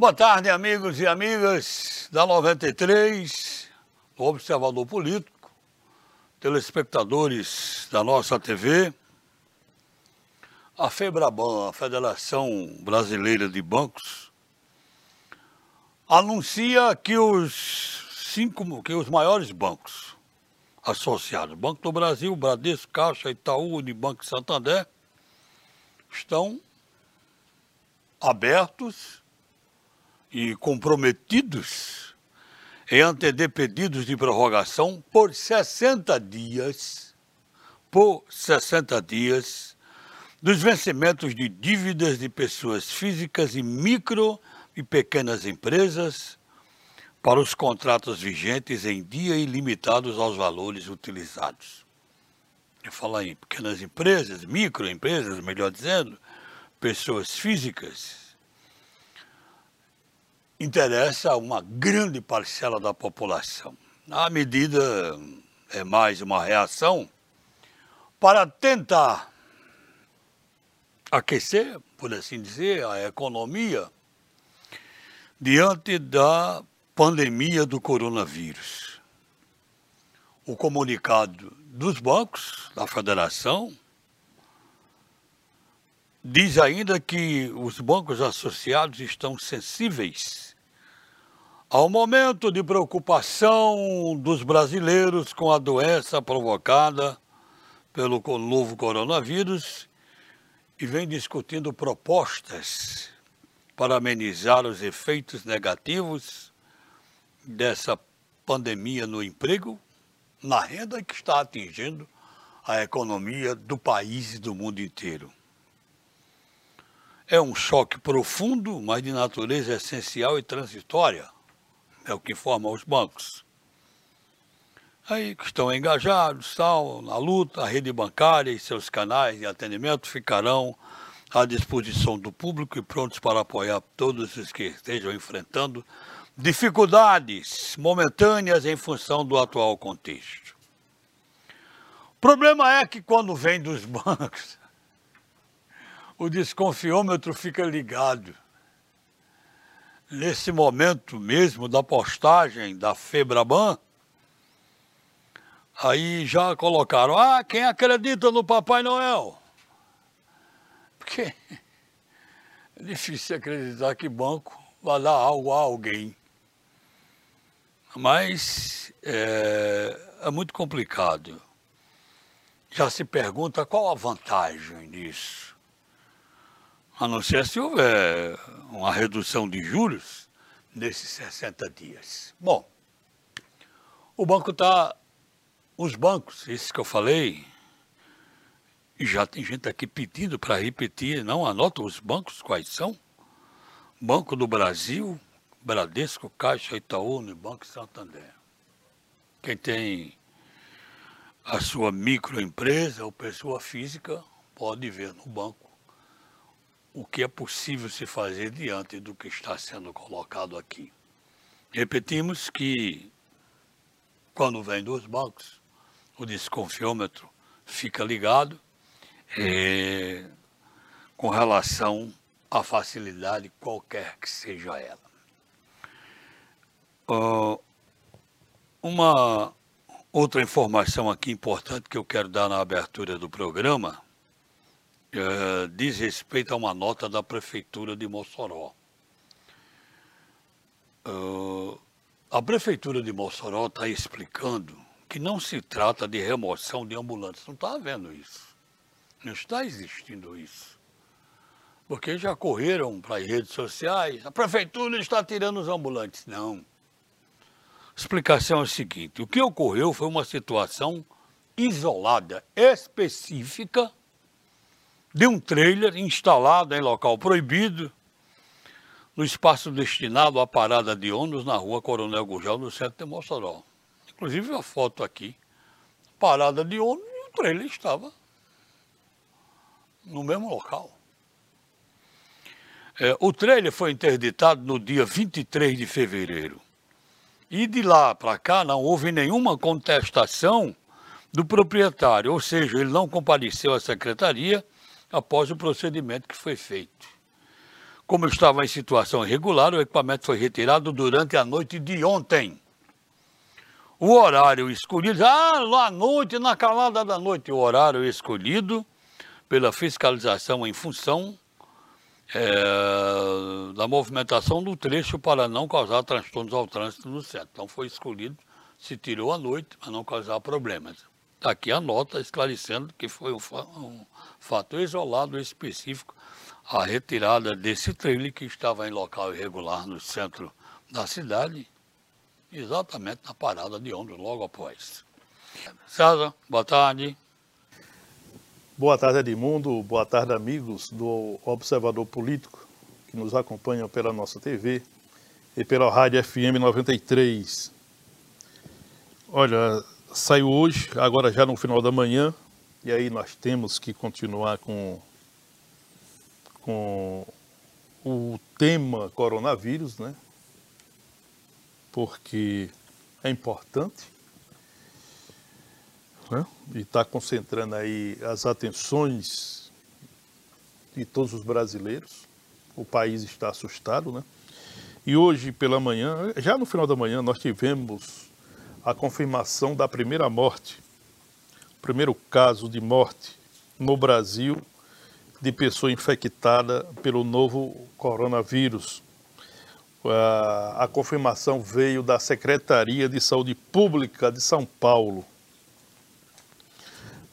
Boa tarde, amigos e amigas da 93, do Observador Político, telespectadores da nossa TV. A FEBRABAN, a Federação Brasileira de Bancos, anuncia que os cinco, que os maiores bancos associados, Banco do Brasil, Bradesco, Caixa, Itaú, Unibanco e Santander, estão abertos e comprometidos em atender pedidos de prorrogação por 60 dias, por 60 dias, dos vencimentos de dívidas de pessoas físicas e micro e pequenas empresas para os contratos vigentes em dia e limitados aos valores utilizados. Eu falo em pequenas empresas, microempresas, melhor dizendo, pessoas físicas, interessa a uma grande parcela da população. A medida é mais uma reação para tentar aquecer, por assim dizer, a economia diante da pandemia do coronavírus. O comunicado dos bancos, da federação, diz ainda que os bancos associados estão sensíveis ao momento de preocupação dos brasileiros com a doença provocada pelo novo coronavírus e vem discutindo propostas para amenizar os efeitos negativos dessa pandemia no emprego, na renda que está atingindo a economia do país e do mundo inteiro. É um choque profundo, mas de natureza essencial e transitória. É o que forma os bancos. Aí que estão engajados, tal, na luta, a rede bancária e seus canais de atendimento ficarão à disposição do público e prontos para apoiar todos os que estejam enfrentando dificuldades momentâneas em função do atual contexto. O problema é que quando vem dos bancos, o desconfiômetro fica ligado. Nesse momento mesmo da postagem da Febraban, aí já colocaram, ah, quem acredita no Papai Noel? Porque é difícil acreditar que banco vai dar algo a alguém. Mas é, é muito complicado. Já se pergunta qual a vantagem disso a não ser se houver uma redução de juros nesses 60 dias. Bom, o banco está, os bancos, esses que eu falei, e já tem gente aqui pedindo para repetir, não anota os bancos quais são? Banco do Brasil, Bradesco, Caixa, Itaú, Banco Santander. Quem tem a sua microempresa ou pessoa física pode ver no banco o que é possível se fazer diante do que está sendo colocado aqui. Repetimos que, quando vem dos bancos, o desconfiômetro fica ligado é, com relação à facilidade qualquer que seja ela. Uh, uma outra informação aqui importante que eu quero dar na abertura do programa é, diz respeito a uma nota da Prefeitura de Mossoró. Uh, a Prefeitura de Mossoró está explicando que não se trata de remoção de ambulantes. Não está havendo isso. Não está existindo isso. Porque já correram para as redes sociais, a Prefeitura está tirando os ambulantes. Não. A explicação é a seguinte: o que ocorreu foi uma situação isolada, específica, de um trailer instalado em local proibido no espaço destinado à parada de ônibus na rua Coronel Gurgel, no centro de Mossoró. Inclusive a foto aqui, parada de ônibus e o trailer estava no mesmo local. É, o trailer foi interditado no dia 23 de fevereiro. E de lá para cá não houve nenhuma contestação do proprietário, ou seja, ele não compareceu à secretaria após o procedimento que foi feito. Como estava em situação irregular, o equipamento foi retirado durante a noite de ontem. O horário escolhido, ah, lá à noite, na calada da noite, o horário escolhido pela fiscalização em função é, da movimentação do trecho para não causar transtornos ao trânsito no centro. Então foi escolhido, se tirou à noite para não causar problemas. Está aqui a nota esclarecendo que foi um, um fato isolado específico a retirada desse trailer que estava em local irregular no centro da cidade, exatamente na parada de ônibus logo após. César, boa tarde. Boa tarde, Edmundo. Boa tarde, amigos do Observador Político que nos acompanham pela nossa TV e pela Rádio FM 93. Olha, saiu hoje, agora já no final da manhã, e aí nós temos que continuar com, com o tema coronavírus, né? Porque é importante né? e está concentrando aí as atenções de todos os brasileiros. O país está assustado, né? E hoje pela manhã, já no final da manhã, nós tivemos a confirmação da primeira morte, primeiro caso de morte no Brasil de pessoa infectada pelo novo coronavírus. A, a confirmação veio da Secretaria de Saúde Pública de São Paulo.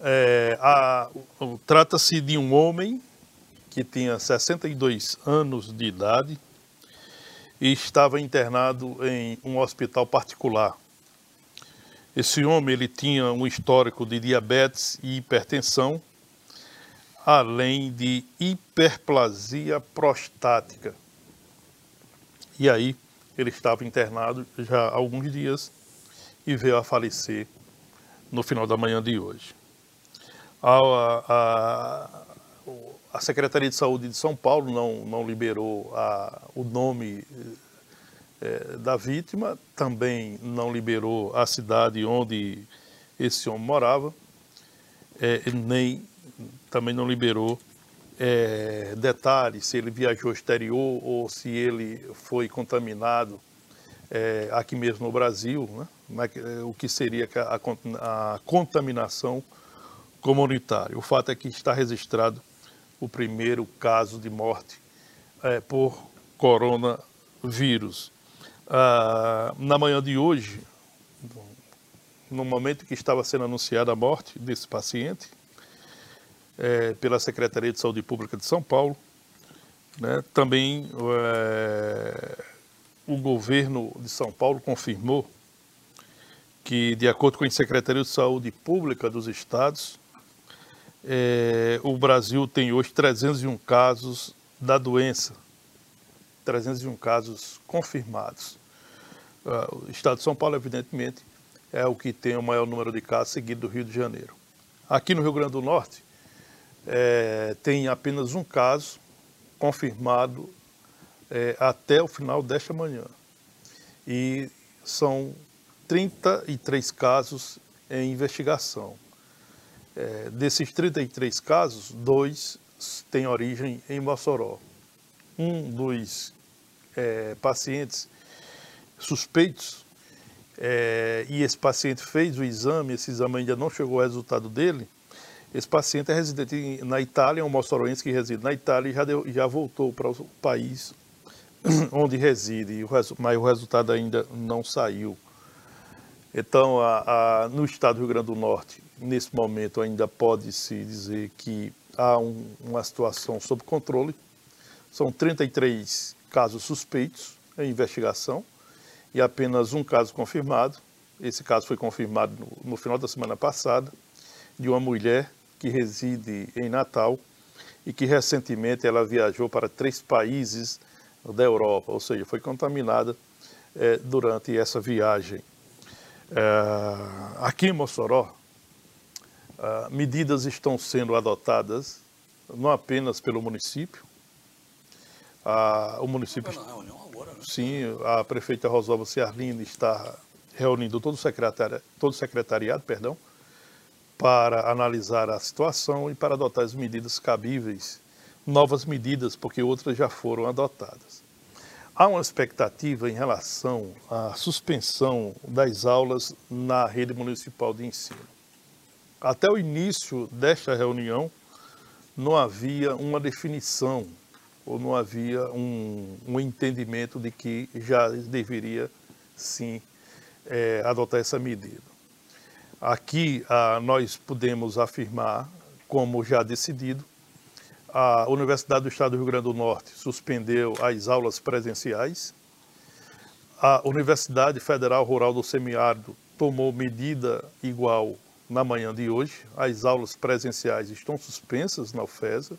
É, Trata-se de um homem que tinha 62 anos de idade e estava internado em um hospital particular. Esse homem ele tinha um histórico de diabetes e hipertensão, além de hiperplasia prostática. E aí ele estava internado já há alguns dias e veio a falecer no final da manhã de hoje. A, a, a Secretaria de Saúde de São Paulo não, não liberou a, o nome é, da vítima, também não liberou a cidade onde esse homem morava, é, nem também não liberou é, detalhes se ele viajou exterior ou se ele foi contaminado é, aqui mesmo no Brasil, né? o que seria a, a, contaminação comunitário. O fato é que está registrado o primeiro caso de morte é, por coronavírus. Ah, na manhã de hoje, no momento que estava sendo anunciada a morte desse paciente, é, pela Secretaria de Saúde Pública de São Paulo, né, também é, o governo de São Paulo confirmou que, de acordo com a Secretaria de Saúde Pública dos estados, é, o Brasil tem hoje 301 casos da doença, 301 casos confirmados. Uh, o estado de São Paulo, evidentemente, é o que tem o maior número de casos, seguido do Rio de Janeiro. Aqui no Rio Grande do Norte, é, tem apenas um caso confirmado é, até o final desta manhã. E são 33 casos em investigação. É, desses 33 casos, dois têm origem em Mossoró. Um dos é, pacientes suspeitos, é, e esse paciente fez o exame, esse exame ainda não chegou ao resultado dele, esse paciente é residente na Itália, é um moçoroense que reside na Itália e já, deu, já voltou para o país onde reside, mas o resultado ainda não saiu. Então, a, a, no estado do Rio Grande do Norte, nesse momento ainda pode-se dizer que há um, uma situação sob controle. São 33 casos suspeitos em investigação e apenas um caso confirmado. Esse caso foi confirmado no, no final da semana passada, de uma mulher que reside em Natal e que recentemente ela viajou para três países da Europa, ou seja, foi contaminada é, durante essa viagem. É, aqui em Mossoró, é, medidas estão sendo adotadas não apenas pelo município, o município, sim, a prefeita Rosalba Ciarline está reunindo todo o secretariado, todo o secretariado, perdão, para analisar a situação e para adotar as medidas cabíveis novas medidas, porque outras já foram adotadas. Há uma expectativa em relação à suspensão das aulas na rede municipal de ensino. Até o início desta reunião, não havia uma definição ou não havia um, um entendimento de que já deveria sim é, adotar essa medida. Aqui ah, nós podemos afirmar, como já decidido, a Universidade do Estado do Rio Grande do Norte suspendeu as aulas presenciais, a Universidade Federal Rural do Semiárido tomou medida igual na manhã de hoje, as aulas presenciais estão suspensas na UFESA,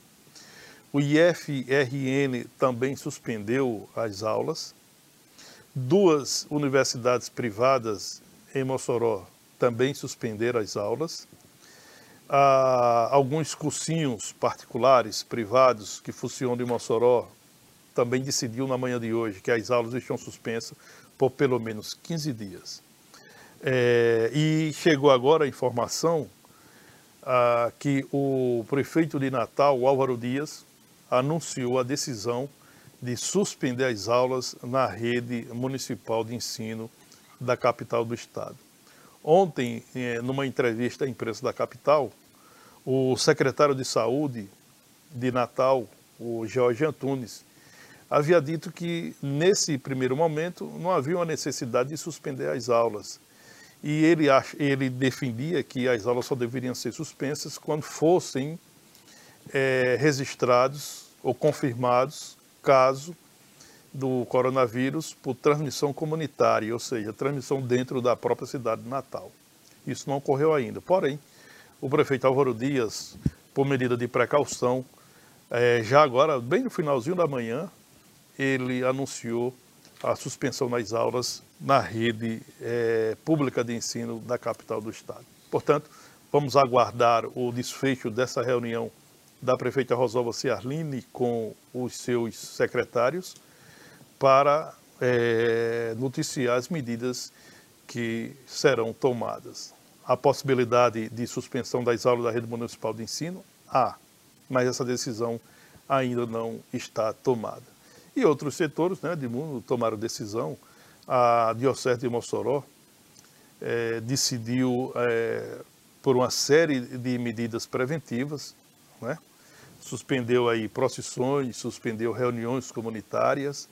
o IFRN também suspendeu as aulas. Duas universidades privadas em Mossoró também suspenderam as aulas. Ah, alguns cursinhos particulares, privados, que funcionam em Mossoró, também decidiu na manhã de hoje que as aulas estão suspensas por pelo menos 15 dias. É, e chegou agora a informação ah, que o prefeito de Natal, Álvaro Dias, anunciou a decisão de suspender as aulas na rede municipal de ensino da capital do estado. Ontem, eh, numa entrevista à imprensa da capital, o secretário de saúde de Natal, o Jorge Antunes, havia dito que nesse primeiro momento não havia uma necessidade de suspender as aulas. E ele, ele defendia que as aulas só deveriam ser suspensas quando fossem é, registrados ou confirmados caso do coronavírus por transmissão comunitária, ou seja, transmissão dentro da própria cidade de Natal. Isso não ocorreu ainda. Porém, o prefeito Álvaro Dias, por medida de precaução, é, já agora, bem no finalzinho da manhã, ele anunciou a suspensão das aulas na rede é, pública de ensino da capital do estado. Portanto, vamos aguardar o desfecho dessa reunião da prefeita Rosalva Ciarline com os seus secretários para é, noticiar as medidas que serão tomadas. A possibilidade de suspensão das aulas da rede municipal de ensino? Há, mas essa decisão ainda não está tomada. E outros setores né, de mundo tomaram decisão. A Diocese de Mossoró é, decidiu é, por uma série de medidas preventivas, né? Suspendeu aí procissões, suspendeu reuniões comunitárias,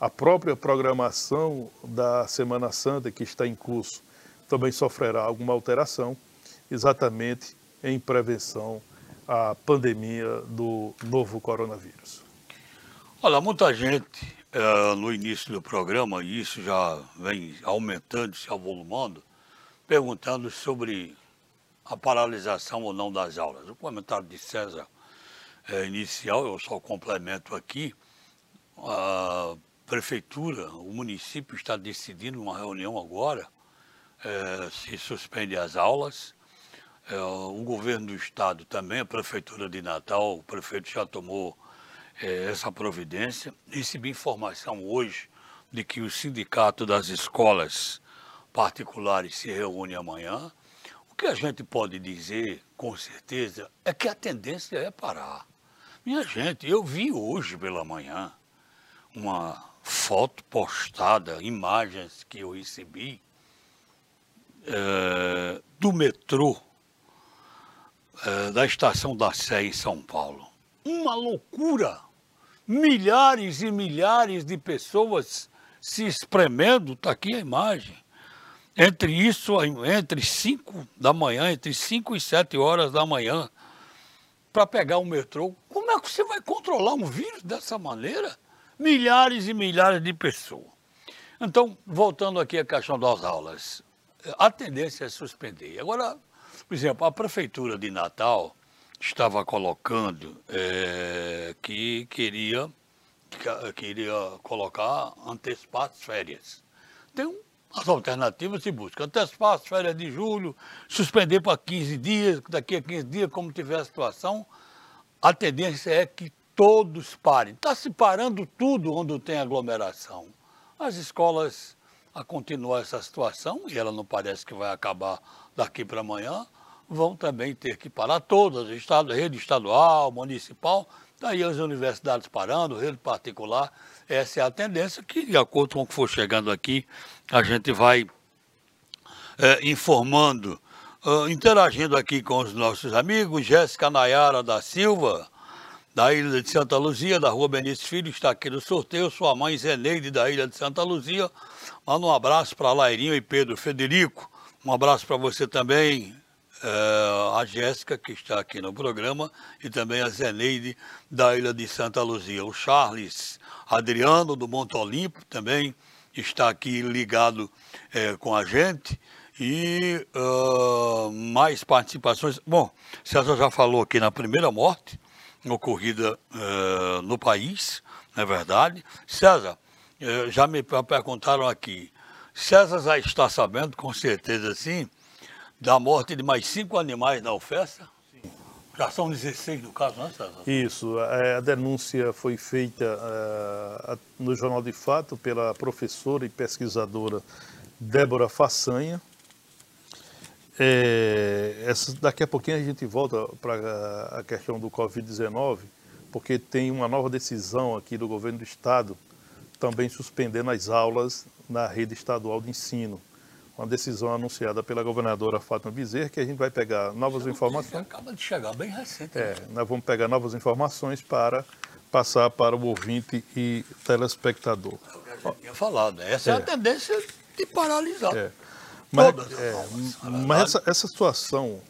a própria programação da Semana Santa que está em curso também sofrerá alguma alteração, exatamente em prevenção à pandemia do novo coronavírus. Olha, muita gente é, no início do programa, e isso já vem aumentando, se avolumando, perguntando sobre a paralisação ou não das aulas. O comentário de César é, inicial, eu só complemento aqui, a prefeitura, o município está decidindo uma reunião agora é, se suspende as aulas. É, o governo do estado também, a prefeitura de Natal, o prefeito já tomou é, essa providência. Recebi informação hoje de que o sindicato das escolas particulares se reúne amanhã. O que a gente pode dizer, com certeza, é que a tendência é parar. Minha gente, eu vi hoje pela manhã uma foto postada, imagens que eu recebi é, do metrô é, da estação da Sé em São Paulo. Uma loucura! Milhares e milhares de pessoas se espremendo, está aqui a imagem. Entre isso, entre 5 da manhã, entre 5 e 7 horas da manhã, para pegar um metrô. É que você vai controlar um vírus dessa maneira? Milhares e milhares de pessoas. Então, voltando aqui à questão das aulas, a tendência é suspender. Agora, por exemplo, a Prefeitura de Natal estava colocando é, que queria, que queria colocar antecipar as férias. Tem as alternativas se buscam. Antecipar as férias de julho, suspender para 15 dias, daqui a 15 dias, como tiver a situação. A tendência é que todos parem. Está se parando tudo onde tem aglomeração. As escolas, a continuar essa situação, e ela não parece que vai acabar daqui para amanhã, vão também ter que parar todas, estado, rede estadual, municipal, Daí as universidades parando, rede particular, essa é a tendência que, de acordo com o que for chegando aqui, a gente vai é, informando, uh, interagindo aqui com os nossos amigos. Jéssica Nayara da Silva, da Ilha de Santa Luzia, da Rua Benício Filho, está aqui no sorteio. Sua mãe Zeneide, da Ilha de Santa Luzia. Manda um abraço para Lairinho e Pedro Federico. Um abraço para você também, é, a Jéssica, que está aqui no programa, e também a Zeneide, da Ilha de Santa Luzia. O Charles Adriano, do Monte Olimpo, também está aqui ligado é, com a gente. E uh, mais participações. Bom, César já falou aqui na primeira morte ocorrida uh, no país, não é verdade? César, uh, já me perguntaram aqui. César já está sabendo, com certeza sim, da morte de mais cinco animais na UFESA? Já são 16 no caso, né, César? Isso. A, a denúncia foi feita no Jornal de Fato pela professora e pesquisadora Débora Façanha, é, essa, daqui a pouquinho a gente volta para a questão do Covid-19, porque tem uma nova decisão aqui do governo do estado também suspendendo as aulas na rede estadual de ensino. Uma decisão anunciada pela governadora Fátima Bezerra, que a gente vai pegar novas informações. Acaba de chegar, bem recente. É, nós vamos pegar novas informações para passar para o ouvinte e telespectador. É o que a gente tinha falado, né? essa é, é a tendência de paralisar. É. Mas, é, mas essa, essa situação,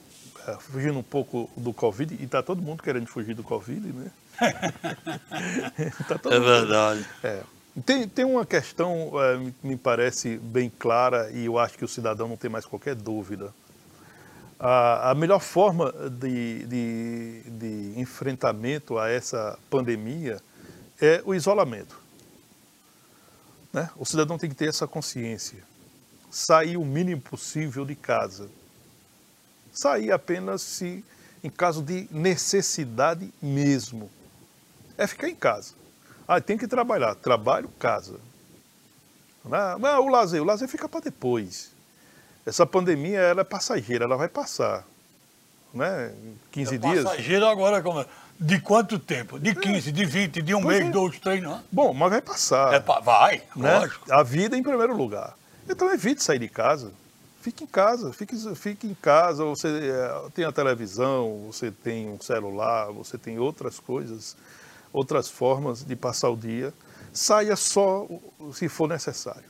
é, fugindo um pouco do Covid, e está todo mundo querendo fugir do Covid, né? tá é verdade. É. Tem, tem uma questão, é, me parece bem clara, e eu acho que o cidadão não tem mais qualquer dúvida. A, a melhor forma de, de, de enfrentamento a essa pandemia é o isolamento. Né? O cidadão tem que ter essa consciência sair o mínimo possível de casa. Sair apenas se em caso de necessidade mesmo. É ficar em casa. Ah, tem que trabalhar. Trabalho, casa. Não, o lazer, o lazer fica para depois. Essa pandemia ela é passageira, ela vai passar. Né? 15 é dias. Passageiro agora como é? De quanto tempo? De 15, é. de 20, de um pois mês, é. dois, três, não? Bom, mas vai passar. É, vai, né? lógico. A vida em primeiro lugar. Então evite sair de casa. Fique em casa, fique, fique em casa, você é, tem a televisão, você tem um celular, você tem outras coisas, outras formas de passar o dia. Saia só se for necessário.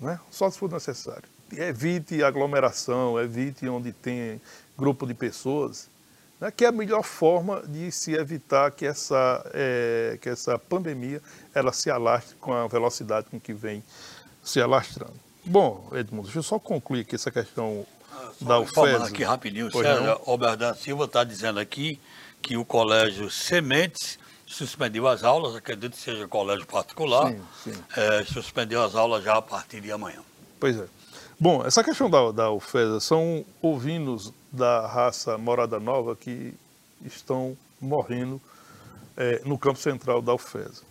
Né? Só se for necessário. Evite aglomeração, evite onde tem grupo de pessoas, né? que é a melhor forma de se evitar que essa, é, que essa pandemia ela se alastre com a velocidade com que vem se alastrando. Bom, Edmundo, deixa eu só concluir aqui essa questão ah, da UFES. aqui rapidinho, César, Alberto Silva está dizendo aqui que o colégio Sementes suspendeu as aulas, acredito que seja colégio particular, sim, sim. É, suspendeu as aulas já a partir de amanhã. Pois é. Bom, essa questão da, da UFESA são ovinos da raça Morada Nova que estão morrendo é, no campo central da UFESA.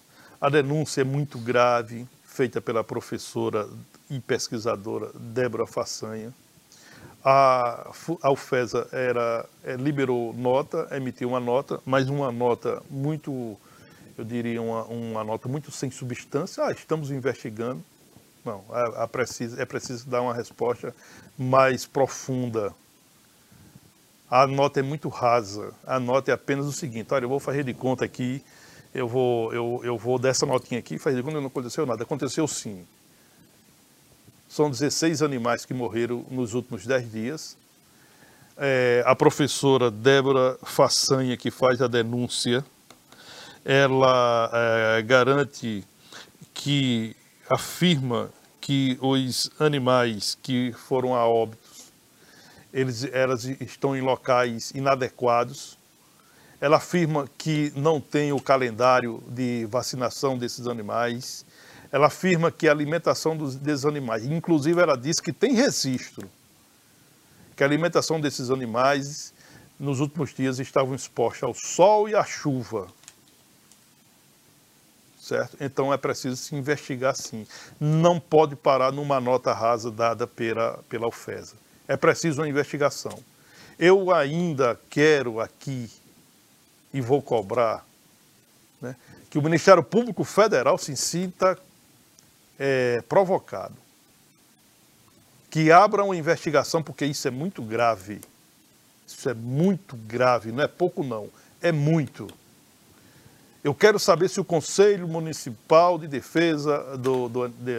A denúncia é muito grave, feita pela professora e pesquisadora Débora Façanha. A, a UFESA era, é, liberou nota, emitiu uma nota, mas uma nota muito, eu diria, uma, uma nota muito sem substância. Ah, estamos investigando. Não, é, é, preciso, é preciso dar uma resposta mais profunda. A nota é muito rasa. A nota é apenas o seguinte: olha, eu vou fazer de conta aqui eu vou, eu, eu vou dessa notinha aqui, fazer quando não aconteceu nada. Aconteceu sim. São 16 animais que morreram nos últimos 10 dias. É, a professora Débora Façanha, que faz a denúncia, ela é, garante que afirma que os animais que foram a óbitos, eles, elas estão em locais inadequados, ela afirma que não tem o calendário de vacinação desses animais. Ela afirma que a alimentação dos, desses animais, inclusive ela diz que tem registro, que a alimentação desses animais nos últimos dias estavam expostos ao sol e à chuva. Certo? Então é preciso se investigar sim. Não pode parar numa nota rasa dada pela, pela UFESA. É preciso uma investigação. Eu ainda quero aqui e vou cobrar né, que o Ministério Público Federal se sinta é, provocado. Que abra uma investigação, porque isso é muito grave. Isso é muito grave, não é pouco não, é muito. Eu quero saber se o Conselho Municipal de Defesa do, do, de,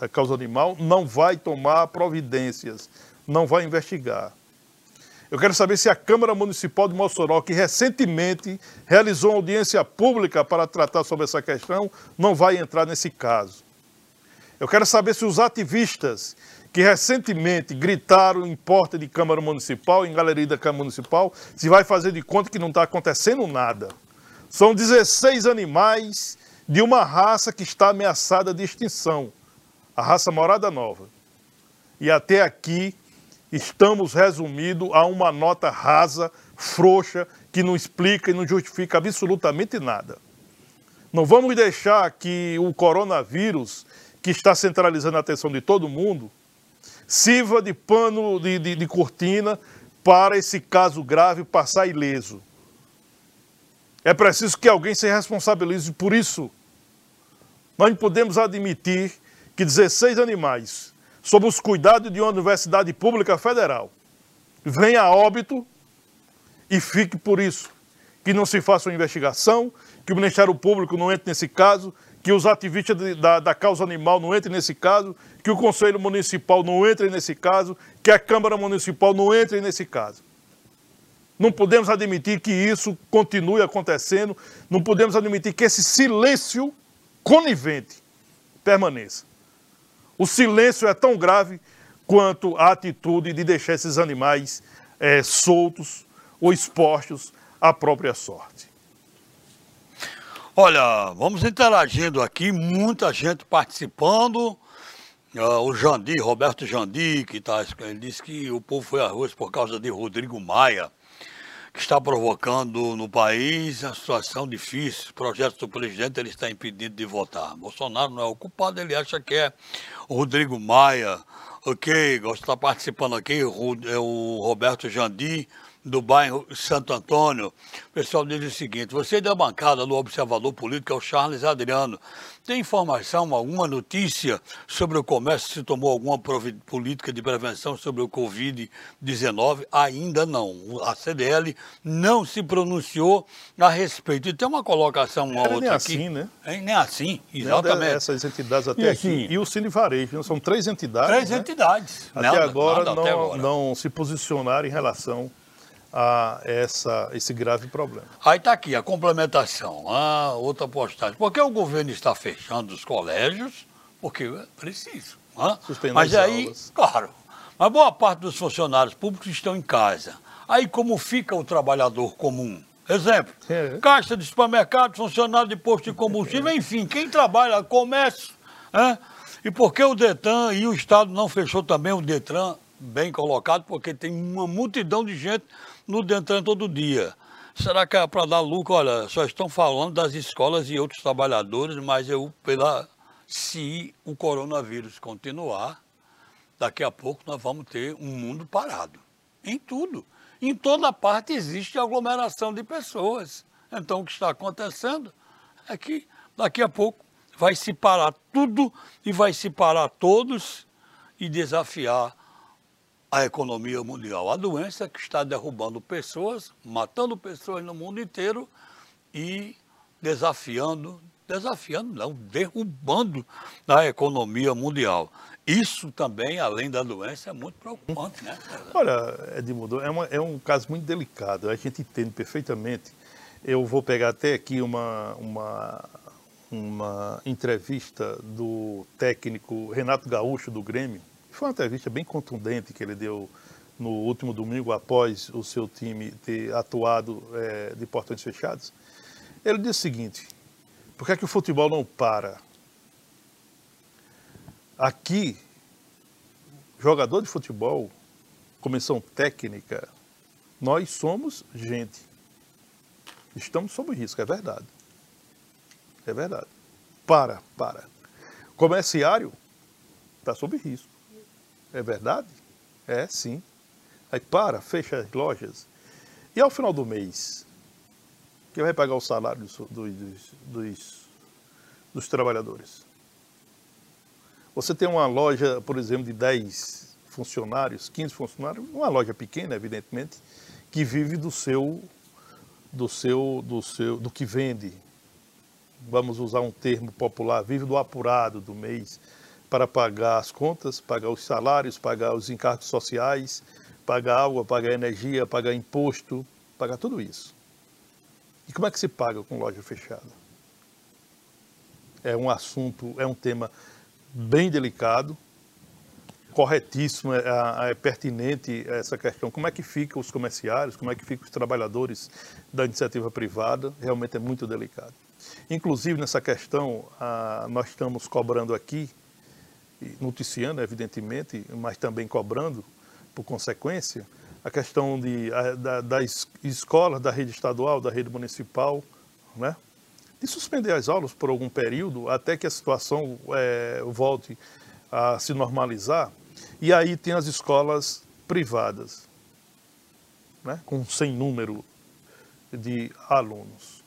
da Causa Animal não vai tomar providências, não vai investigar. Eu quero saber se a Câmara Municipal de Mossoró, que recentemente realizou uma audiência pública para tratar sobre essa questão, não vai entrar nesse caso. Eu quero saber se os ativistas que recentemente gritaram em porta de Câmara Municipal, em galeria da Câmara Municipal, se vai fazer de conta que não está acontecendo nada. São 16 animais de uma raça que está ameaçada de extinção, a raça Morada Nova. E até aqui estamos resumidos a uma nota rasa, frouxa, que não explica e não justifica absolutamente nada. Não vamos deixar que o coronavírus, que está centralizando a atenção de todo mundo, sirva de pano de, de, de cortina para esse caso grave passar ileso. É preciso que alguém se responsabilize por isso. Nós não podemos admitir que 16 animais, sob os cuidados de uma universidade pública federal, venham a óbito e fique por isso. Que não se faça uma investigação, que o Ministério Público não entre nesse caso, que os ativistas de, da, da causa animal não entrem nesse caso, que o Conselho Municipal não entre nesse caso, que a Câmara Municipal não entre nesse caso. Não podemos admitir que isso continue acontecendo, não podemos admitir que esse silêncio conivente permaneça. O silêncio é tão grave quanto a atitude de deixar esses animais é, soltos ou expostos à própria sorte. Olha, vamos interagindo aqui, muita gente participando. Uh, o Jandir, Roberto Jandir, que tá, ele disse que o povo foi arroz por causa de Rodrigo Maia que está provocando no país a situação difícil. O projeto do presidente ele está impedido de votar. Bolsonaro não é o culpado, ele acha que é o Rodrigo Maia. Ok, gosto de estar participando aqui, é o Roberto Jandir, do bairro Santo Antônio. O pessoal diz o seguinte: você da bancada do Observador Político é o Charles Adriano. Tem informação, alguma notícia sobre o comércio? Se tomou alguma política de prevenção sobre o Covid-19? Ainda não. A CDL não se pronunciou a respeito. E tem uma colocação uma Era outra nem aqui. assim, né? É, nem assim, exatamente. Essas entidades até E aqui. assim- E o Cine Varejo, são três entidades. Três né? entidades. Até, Nada, agora, nada não, até agora. não se posicionaram em relação a essa, esse grave problema. Aí está aqui a complementação, a outra postagem. Por que o governo está fechando os colégios? Porque é preciso. Suspender Mas as aí, aulas. claro, mas boa parte dos funcionários públicos estão em casa. Aí como fica o trabalhador comum? Exemplo, É. caixa de supermercado, funcionário de posto de combustível, enfim, quem trabalha, comércio. Né? E por que o Detran e o Estado não fechou também o Detran, bem colocado, porque tem uma multidão de gente no Detran todo dia. Será que é para dar lucro? Olha, só estão falando das escolas e outros trabalhadores, mas eu, pela, se o coronavírus continuar, daqui a pouco nós vamos ter um mundo parado. Em tudo. Em toda parte existe aglomeração de pessoas. Então o que está acontecendo é que daqui a pouco vai se parar tudo e vai se parar todos e desafiar a economia mundial. A doença que está derrubando pessoas, matando pessoas no mundo inteiro e desafiando, desafiando não, derrubando a economia mundial. Isso também, além da doença, é muito preocupante, né? Olha, Edmundo, é, uma- é um caso muito delicado, a gente entende perfeitamente. Eu vou pegar até aqui uma, uma, uma entrevista do técnico Renato Gaúcho, do Grêmio. Foi uma entrevista bem contundente que ele deu no último domingo, após o seu time ter atuado eh, de portões fechados. Ele disse o seguinte: por que, é que o futebol não para? Aqui, jogador de futebol, comissão técnica, nós somos gente. Estamos sob risco, é verdade. É verdade. Para, para. Comerciário está sob risco. É verdade? É, sim. Aí para, fecha as lojas. E ao final do mês, Quem vai pagar o salário dos, dos, dos, dos trabalhadores? Você tem uma loja, por exemplo, de 10 funcionários, 15 funcionários, uma loja pequena, evidentemente, que vive do seu, do seu, do seu, do que vende. Vamos usar um termo popular, vive do apurado do mês para pagar as contas, pagar os salários, pagar os encargos sociais, pagar água, pagar energia, pagar imposto, pagar tudo isso. E como é que se paga com loja fechada? É um assunto, é um tema bem delicado, corretíssimo, é, é, pertinente essa questão. Como é que ficam os comerciários, como é que ficam os trabalhadores da iniciativa privada? Realmente é muito delicado. Inclusive, nessa questão, a, nós estamos cobrando aqui, noticiando, evidentemente, mas também cobrando, por consequência, a questão de, a, da, das escolas da rede estadual, da rede municipal, né? de suspender as aulas por algum período até que a situação é, volte a se normalizar. E aí tem as escolas privadas, né, com sem número de alunos.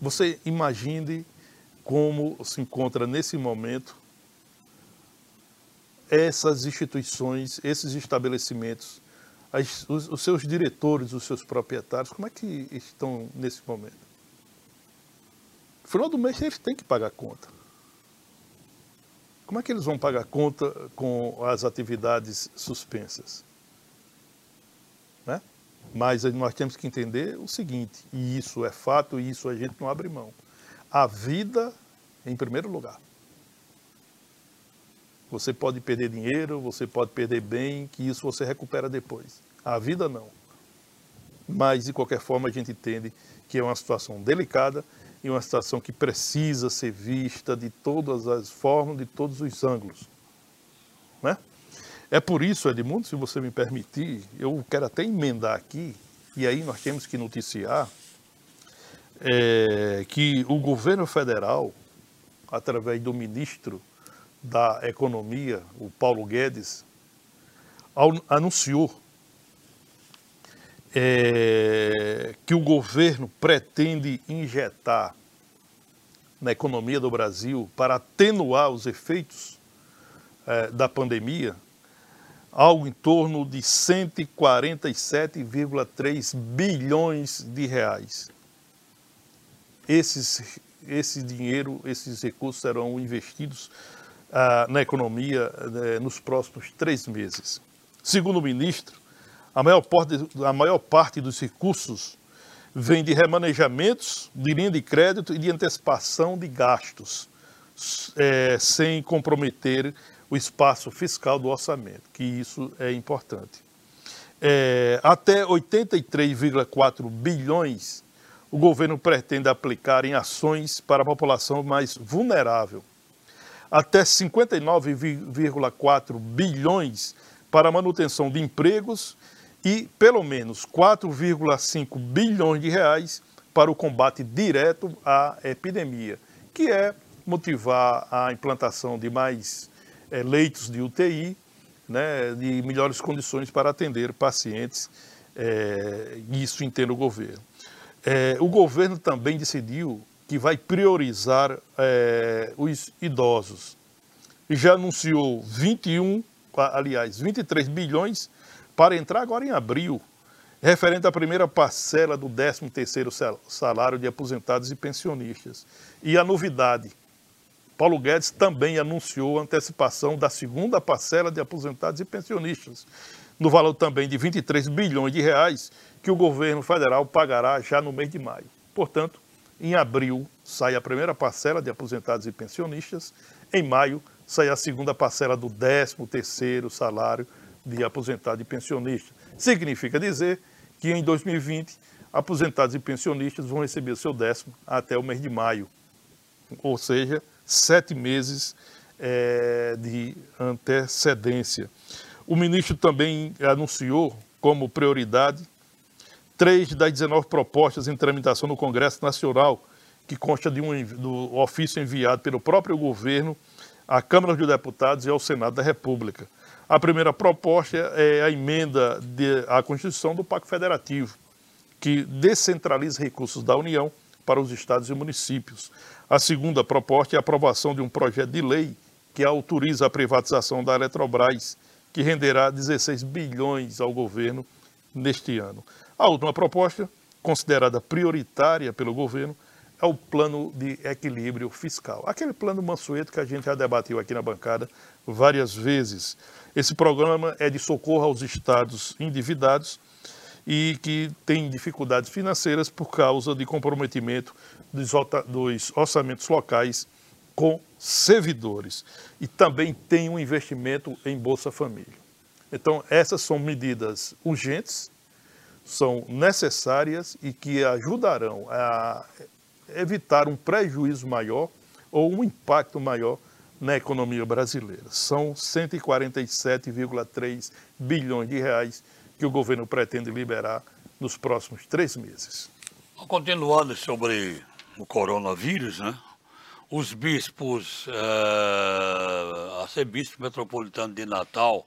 Você imagine como se encontra nesse momento essas instituições, esses estabelecimentos, as, os, os seus diretores, os seus proprietários, como é que estão nesse momento? No final do mês eles têm que pagar conta. Como é que eles vão pagar conta com as atividades suspensas? Né? Mas nós temos que entender o seguinte, e isso é fato, e isso a gente não abre mão. A vida em primeiro lugar. Você pode perder dinheiro, você pode perder bem, que isso você recupera depois. A vida não. Mas, de qualquer forma, a gente entende que é uma situação delicada e uma situação que precisa ser vista de todas as formas, de todos os ângulos. Né? É por isso, Edmundo, se você me permitir, eu quero até emendar aqui, e aí nós temos que noticiar é, que o governo federal, através do ministro da Economia, o Paulo Guedes, anunciou é, que o governo pretende injetar na economia do Brasil para atenuar os efeitos é, da pandemia algo em torno de 147,3 bilhões de reais. Esses, esse dinheiro, esses recursos serão investidos na economia eh, nos próximos três meses. Segundo o ministro, a maior, parte, a maior parte dos recursos vem de remanejamentos de linha de crédito e de antecipação de gastos, é, sem comprometer o espaço fiscal do orçamento, que isso é importante. É, até 83,4 bilhões o governo pretende aplicar em ações para a população mais vulnerável. Até 59,4 bilhões para manutenção de empregos e pelo menos 4,5 bilhões de reais para o combate direto à epidemia, que é motivar a implantação de mais é, leitos de UTI, né, de melhores condições para atender pacientes, é, isso entende o governo. É, o governo também decidiu que vai priorizar os idosos já anunciou 21, aliás, 23 bilhões para entrar agora em abril, referente à primeira parcela do 13º salário de aposentados e pensionistas. E a novidade, Paulo Guedes também anunciou a antecipação da segunda parcela de aposentados e pensionistas, no valor também de 23 bilhões de reais, que o governo federal pagará já no mês de maio. Portanto, em abril sai a primeira parcela de aposentados e pensionistas, em maio sai a segunda parcela do 13º salário de aposentados e pensionistas. Significa dizer que em 2020, aposentados e pensionistas vão receber seu décimo até o mês de maio, ou seja, sete meses é, de antecedência. O ministro também anunciou como prioridade três das 19 propostas em tramitação no Congresso Nacional, que consta de um, do ofício enviado pelo próprio governo à Câmara dos Deputados e ao Senado da República. A primeira proposta é a emenda à Constituição do Pacto Federativo, que descentraliza recursos da União para os estados e municípios. A segunda proposta é a aprovação de um projeto de lei que autoriza a privatização da Eletrobras, que renderá 16 bilhões ao governo neste ano. A última proposta, considerada prioritária pelo governo, é o plano de equilíbrio fiscal. Aquele plano mansueto que a gente já debateu aqui na bancada várias vezes. Esse programa é de socorro aos estados endividados e que têm dificuldades financeiras por causa de comprometimento dos orçamentos locais com servidores. E também tem um investimento em Bolsa Família. Então, essas são medidas urgentes, são necessárias e que ajudarão a evitar um prejuízo maior ou um impacto maior na economia brasileira. São 147,3 bilhões de reais que o governo pretende liberar nos próximos três meses. Continuando sobre o coronavírus, né? Os bispos, uh, arcebispo metropolitano de Natal,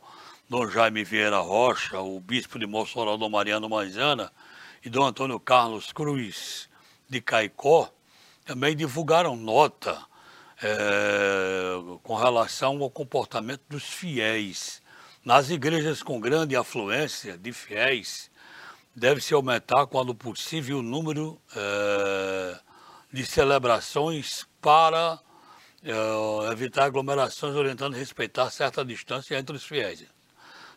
Dom Jaime Vieira Rocha, o bispo de Mossoró, Dom Mariano Manzana, e Dom Antônio Carlos Cruz de Caicó, também divulgaram nota é, com relação ao comportamento dos fiéis. Nas igrejas com grande afluência de fiéis, deve-se aumentar, quando possível, o número é, de celebrações para é, evitar aglomerações, orientando a respeitar certa distância entre os fiéis.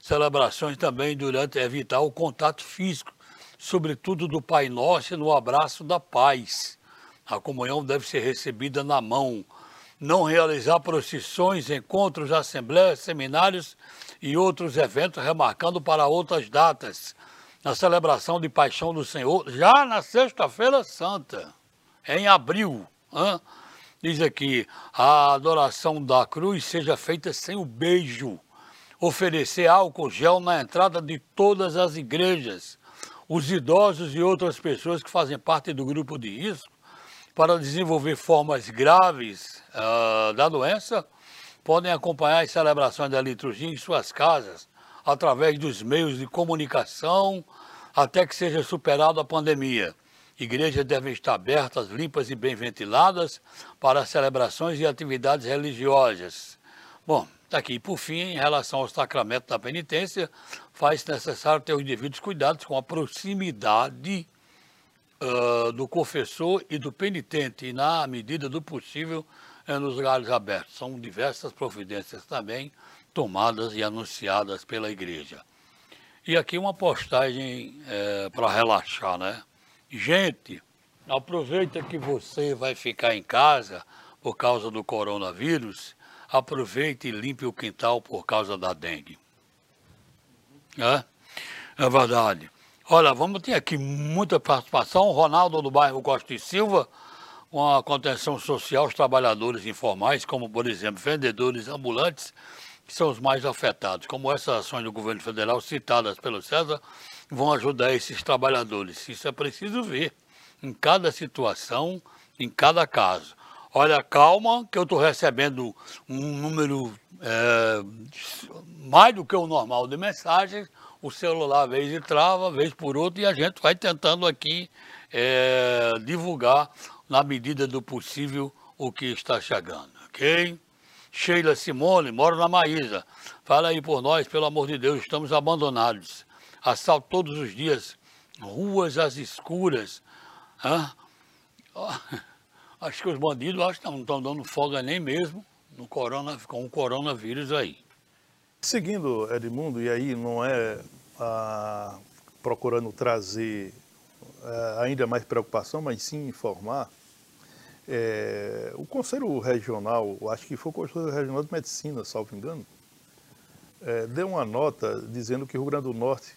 Celebrações também durante evitar o contato físico, sobretudo do Pai Nosso e no abraço da paz. A comunhão deve ser recebida na mão, não realizar procissões, encontros, assembleias, seminários e outros eventos, remarcando para outras datas, na celebração de Paixão do Senhor, já na Sexta-feira Santa, em abril. Hein? Diz aqui, a adoração da cruz seja feita sem o beijo, oferecer álcool gel na entrada de todas as igrejas. Os idosos e outras pessoas que fazem parte do grupo de risco para desenvolver formas graves uh, da doença, podem acompanhar as celebrações da liturgia em suas casas, através dos meios de comunicação, até que seja superada a pandemia. Igrejas devem estar abertas, limpas e bem ventiladas para celebrações e atividades religiosas. Bom, tá aqui. Por fim, em relação ao sacramento da penitência, faz necessário ter os devidos cuidados com a proximidade uh, do confessor e do penitente, e na medida do possível, é nos lugares abertos. São diversas providências também tomadas e anunciadas pela igreja. E aqui uma postagem é, para relaxar, né? Gente, aproveita que você vai ficar em casa por causa do coronavírus, aproveite e limpe o quintal por causa da dengue. É, é verdade. Olha, vamos ter aqui muita participação. Ronaldo do bairro Costa e Silva, com a contenção social aos trabalhadores informais, como, por exemplo, vendedores ambulantes, que são os mais afetados. Como essas ações do governo federal citadas pelo César vão ajudar esses trabalhadores. Isso é preciso ver em cada situação, em cada caso. Olha, calma, que eu estou recebendo um número é, mais do que o normal de mensagens o celular vez e trava, vez por outra, e a gente vai tentando aqui é, divulgar na medida do possível o que está chegando, ok? Sheila Simone, moro na Maísa. Fala aí por nós, pelo amor de Deus, estamos abandonados. Assalto todos os dias, ruas às escuras. Hã? Acho que os bandidos acho que não estão dando folga nem mesmo no corona, com o coronavírus aí. Seguindo, Edmundo, e aí não é ah, procurando trazer ah, ainda mais preocupação, mas sim informar, é, o Conselho Regional, acho que foi o Conselho Regional de Medicina, salvo engano, é, deu uma nota dizendo que o Rio Grande do Norte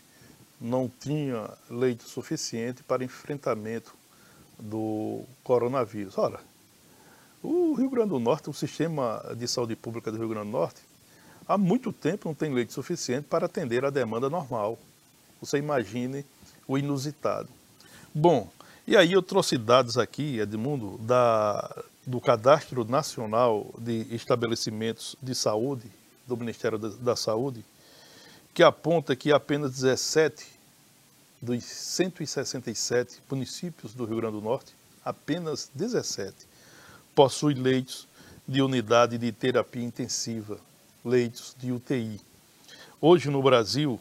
não tinha leito suficiente para enfrentamento do coronavírus. Ora, o Rio Grande do Norte, o sistema de saúde pública do Rio Grande do Norte, há muito tempo não tem leite suficiente para atender a demanda normal. Você imagine o inusitado. Bom, e aí eu trouxe dados aqui, Edmundo, da, do Cadastro Nacional de Estabelecimentos de Saúde, do Ministério da, da Saúde, que aponta que apenas 17 dos 167 municípios do Rio Grande do Norte, apenas 17 possuem leitos de unidade de terapia intensiva, leitos de UTI. Hoje no Brasil,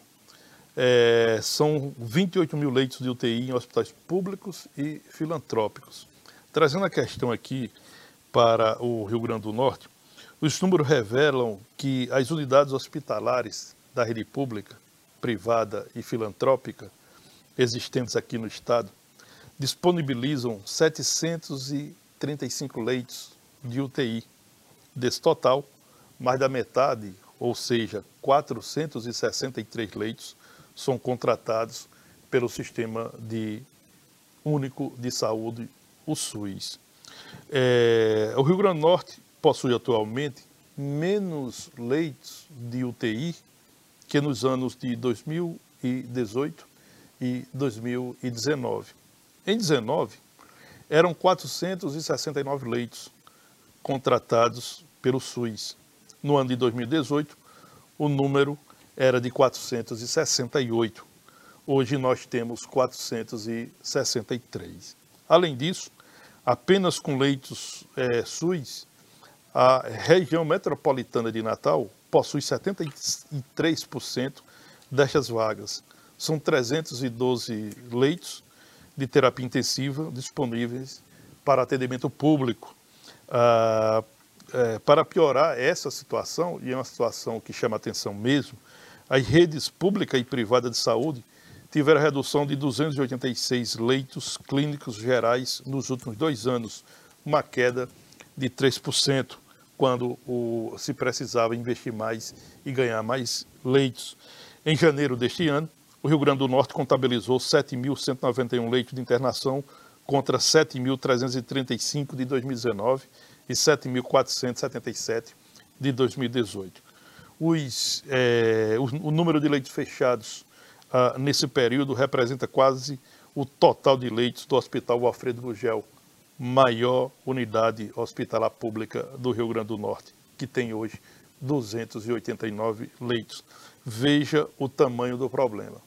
é, são 28 mil leitos de UTI em hospitais públicos e filantrópicos. Trazendo a questão aqui para o Rio Grande do Norte, os números revelam que as unidades hospitalares da rede pública, privada e filantrópica existentes aqui no estado disponibilizam 735 leitos de UTI. Desse total, mais da metade, ou seja, 463 leitos, são contratados pelo Sistema de Único de Saúde, o SUS. É, o Rio Grande do Norte possui atualmente menos leitos de UTI que nos anos de 2018 e 2019. Em 19, eram 469 leitos contratados pelo SUS. No ano de 2018, o número era de 468. Hoje nós temos 463. Além disso, apenas com leitos é, SUS, a região metropolitana de Natal possui 73% destas vagas. São 312 leitos de terapia intensiva disponíveis para atendimento público. Ah, é, para piorar essa situação, e é uma situação que chama atenção mesmo, as redes pública e privada de saúde tiveram redução de 286 leitos clínicos gerais nos últimos dois anos, uma queda de 3%, quando o, se precisava investir mais e ganhar mais leitos. Em janeiro deste ano, o Rio Grande do Norte contabilizou 7.191 leitos de internação contra 7.335 de 2019 e 7.477 de 2018 os, é, o, o, número de leitos fechados ah, nesse período representa quase o total de leitos do Hospital Alfredo Gugel, maior unidade hospitalar pública do Rio Grande do Norte, que tem hoje 289 leitos. Veja o tamanho do problema.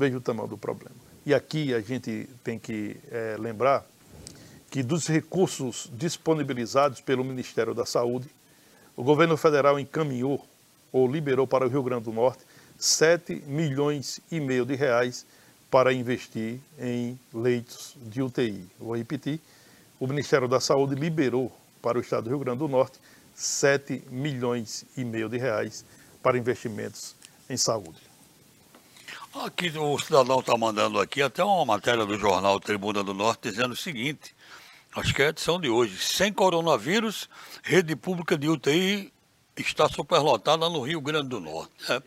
Veja o tamanho do problema. E aqui a gente tem que é, lembrar que dos recursos disponibilizados pelo Ministério da Saúde, o governo federal encaminhou ou liberou para o Rio Grande do Norte 7 milhões e meio de reais para investir em leitos de UTI. Vou repetir, o Ministério da Saúde liberou para o estado do Rio Grande do Norte 7 milhões e meio de reais para investimentos em saúde. Aqui o cidadão está mandando aqui até uma matéria do jornal Tribuna do Norte dizendo o seguinte: Acho que é a edição de hoje. Sem coronavírus, rede pública de UTI está superlotada no Rio Grande do Norte. Né?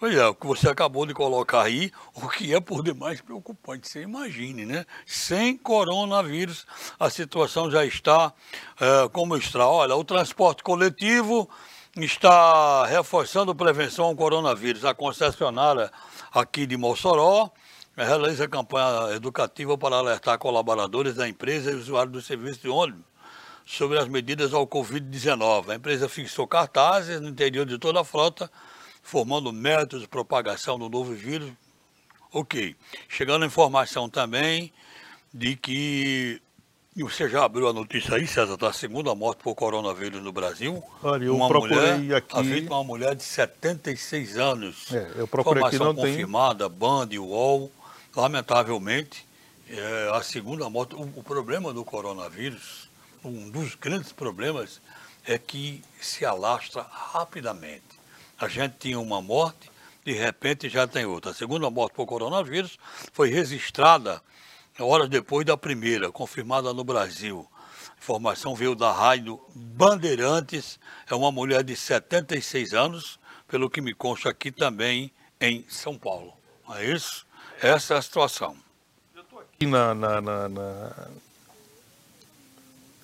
Pois é, o que você acabou de colocar aí, o que é por demais preocupante. Você imagine, né? Sem coronavírus, a situação já está é, como está. Olha, o transporte coletivo está reforçando prevenção ao coronavírus. A concessionária aqui de Mossoró realiza campanha educativa para alertar colaboradores da empresa e usuários do serviço de ônibus sobre as medidas ao Covid-19. A empresa fixou cartazes no interior de toda a frota, formando métodos de propagação do novo vírus. Ok. Chegando a informação também de que e você já abriu a notícia aí, César, da segunda morte por coronavírus no Brasil? Olha, eu uma procurei mulher, aqui... A vítima é uma mulher de 76 anos. É, eu procurei Informação aqui, não confirmada, tem... Band, UOL lamentavelmente, é a segunda morte. O, o, problema do coronavírus, um dos grandes problemas, é que se alastra rapidamente. A gente tinha uma morte, de repente já tem outra. A segunda morte por coronavírus foi registrada horas depois da primeira, confirmada no Brasil. A informação veio da rádio Bandeirantes, é uma mulher de 76 anos, pelo que me consta aqui também em São Paulo. É isso? Essa é a situação. Eu estou aqui na, na, na, na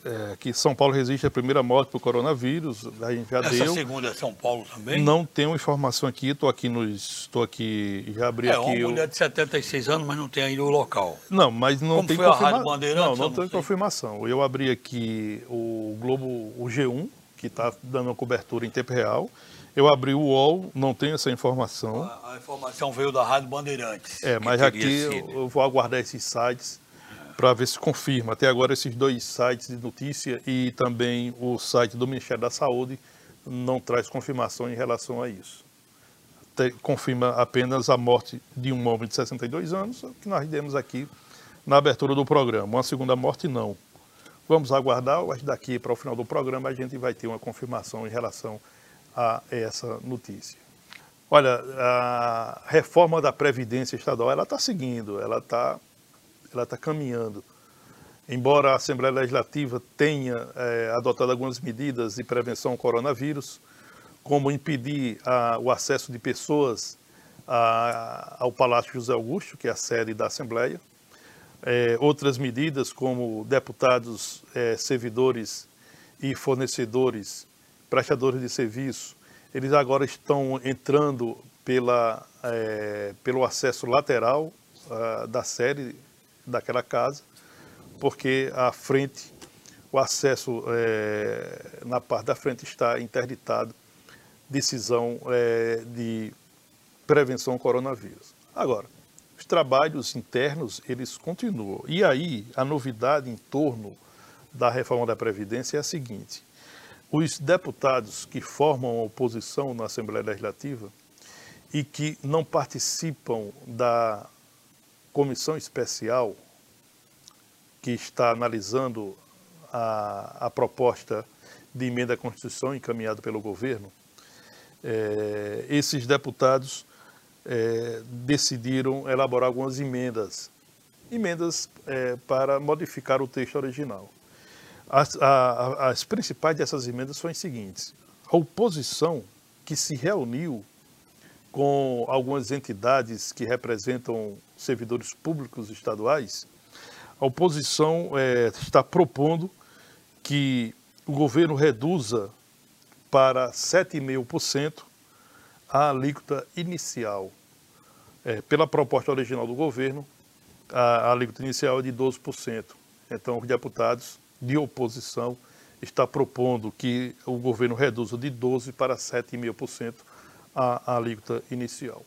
é, que São Paulo resiste à primeira morte por coronavírus, a gente já Essa deu. segunda é São Paulo também? Não tenho informação aqui, estou aqui nos, estou aqui, já abri é, aqui. É uma mulher de 76 anos, mas não tem ainda o local. Não, mas não Como tem confirmação. Não, não, tem confirmação. Eu abri aqui o Globo, o G1, que está dando uma cobertura em tempo real, Eu abri o UOL, não tenho essa informação. A, a informação veio da Rádio Bandeirantes. É, mas aqui eu, eu, vou aguardar esses sites para ver se confirma. Até agora esses dois sites de notícia e também o site do Ministério da Saúde não traz confirmação em relação a isso. confirma apenas a morte de um homem de 62 anos, que nós demos aqui na abertura do programa. Uma segunda morte, não. Vamos aguardar, que daqui para o final do programa a gente vai ter uma confirmação em relação a essa notícia. Olha, a reforma da Previdência Estadual, ela está seguindo, ela está ela tá caminhando. Embora a Assembleia Legislativa tenha é, adotado algumas medidas de prevenção ao coronavírus, como impedir a, o acesso de pessoas a, ao Palácio José Augusto, que é a sede da Assembleia, é, outras medidas como deputados, é, servidores e fornecedores, prestadores de serviço, eles agora estão entrando pela, é, pelo acesso lateral uh, da sede daquela casa, porque a frente, o acesso é, na parte da frente está interditado, decisão é, de prevenção ao coronavírus. Agora, os trabalhos internos, eles continuam. E aí, a novidade em torno da reforma da Previdência é a seguinte, os deputados que formam a oposição na Assembleia Legislativa e que não participam da comissão especial que está analisando a, a proposta de emenda à Constituição encaminhada pelo governo, é, esses deputados é, decidiram elaborar algumas emendas, emendas é, para modificar o texto original. As, a, as principais dessas emendas foram as seguintes. A oposição que se reuniu com algumas entidades que representam servidores públicos estaduais, a oposição é, está propondo que o governo reduza para 7,5% a alíquota inicial. É, pela proposta original do governo, a, a alíquota inicial é de 12%. Então, os deputados de oposição estão propondo que o governo reduza de 12% para 7,5% a, alíquota inicial.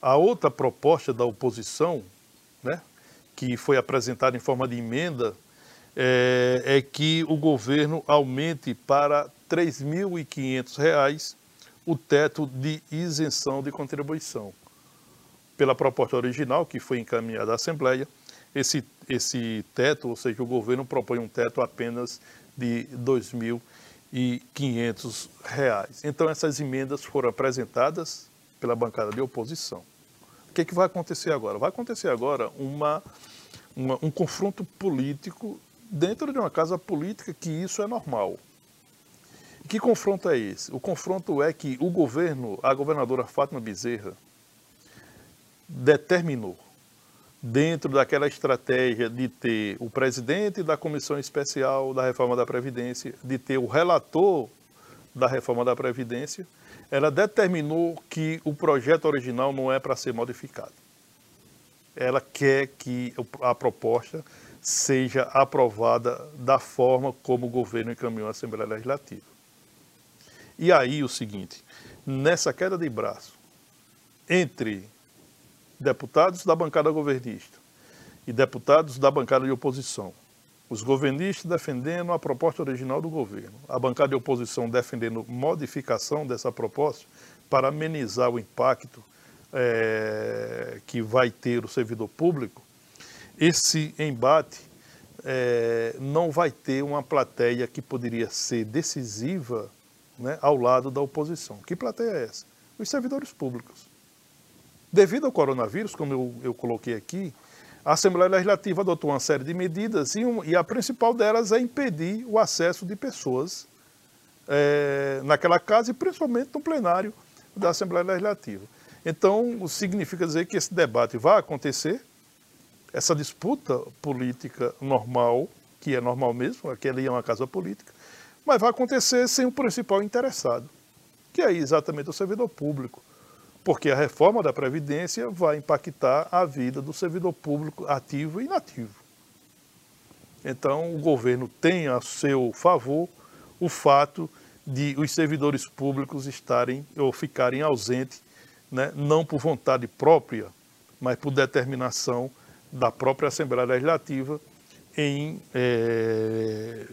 A outra proposta da oposição, né, que foi apresentada em forma de emenda, é, é que o governo aumente para R$ 3.500 o teto de isenção de contribuição. Pela proposta original, que foi encaminhada à Assembleia, esse, esse teto, ou seja, o governo propõe um teto apenas de R$ 2.500. Então, essas emendas foram apresentadas pela bancada de oposição. O que, é que vai acontecer agora? Vai acontecer agora uma, uma, um confronto político dentro de uma casa política que isso é normal. Que confronto é esse? O confronto é que o governo, a governadora Fátima Bezerra, determinou, dentro daquela estratégia de ter o presidente da Comissão Especial da Reforma da Previdência, de ter o relator da Reforma da Previdência, ela determinou que o projeto original não é para ser modificado. Ela quer que a proposta seja aprovada da forma como o governo encaminhou a Assembleia Legislativa. E aí o seguinte, nessa queda de braço entre deputados da bancada governista e deputados da bancada de oposição, os governistas defendendo a proposta original do governo, a bancada de oposição defendendo modificação dessa proposta para amenizar o impacto é, que vai ter o servidor público, esse embate é, não vai ter uma plateia que poderia ser decisiva né, ao lado da oposição. Que plateia é essa? Os servidores públicos. Devido ao coronavírus, como eu, eu coloquei aqui, a Assembleia Legislativa adotou uma série de medidas e, um, e a principal delas é impedir o acesso de pessoas é, naquela casa e principalmente no plenário da Assembleia Legislativa. Então, significa dizer que esse debate vai acontecer, essa disputa política normal, que é normal mesmo, aquela é uma casa política, mas vai acontecer sem o principal interessado, que é exatamente o servidor público, porque a reforma da Previdência vai impactar a vida do servidor público ativo e inativo. Então, o governo tem a seu favor o fato de os servidores públicos estarem ou ficarem ausentes, né, não por vontade própria, mas por determinação da própria Assembleia Legislativa em, é,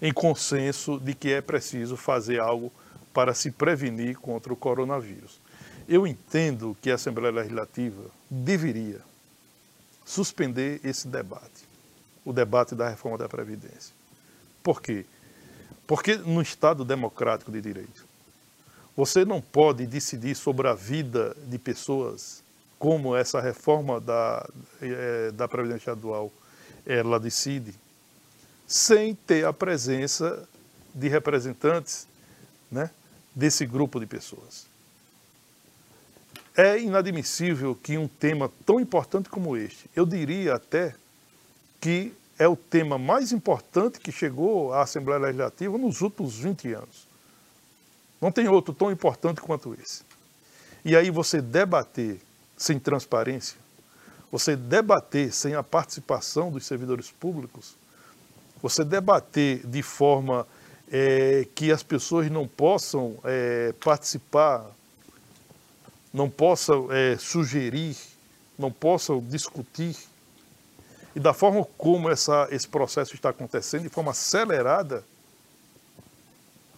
em consenso de que é preciso fazer algo para se prevenir contra o coronavírus. Eu entendo que a Assembleia Legislativa deveria suspender esse debate, o debate da reforma da Previdência. Por quê? Porque no Estado democrático de direito, você não pode decidir sobre a vida de pessoas como essa reforma da, é, da Previdência Estadual ela decide, sem ter a presença de representantes né, desse grupo de pessoas. É inadmissível que um tema tão importante como este, eu diria até que é o tema mais importante que chegou à Assembleia Legislativa nos últimos 20 anos. Não tem outro tão importante quanto esse. E aí você debater sem transparência, você debater sem a participação dos servidores públicos, você debater de forma é, que as pessoas não possam é, participar, não possam é, sugerir, não possam discutir, e da forma como essa, esse processo está acontecendo, de forma acelerada,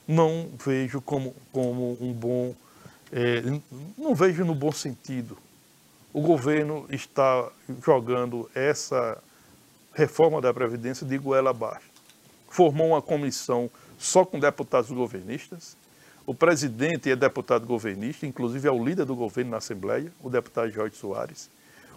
não vejo como, como um bom, é, não vejo no bom sentido o governo está jogando essa reforma da Previdência de goela abaixo. Formou uma comissão só com deputados governistas. O presidente é deputado governista, inclusive é o líder do governo na Assembleia, o deputado Jorge Soares.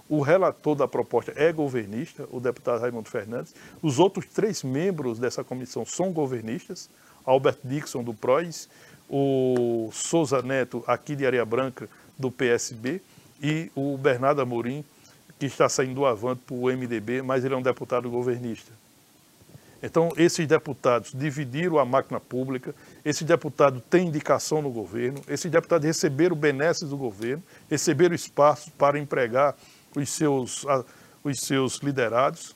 O relator da proposta é governista, o deputado Raimundo Fernandes. Os outros três membros dessa comissão são governistas, Albert Dixon, do PROS, o Souza Neto, aqui de Areia Branca, do PSB, e o Bernardo Amorim, que está saindo do Avante para o MDB, mas ele é um deputado governista. Então, esses deputados dividiram a máquina pública, esse deputado tem indicação no governo, esses deputados receberam benesses do governo, receberam espaço para empregar os seus, os seus liderados.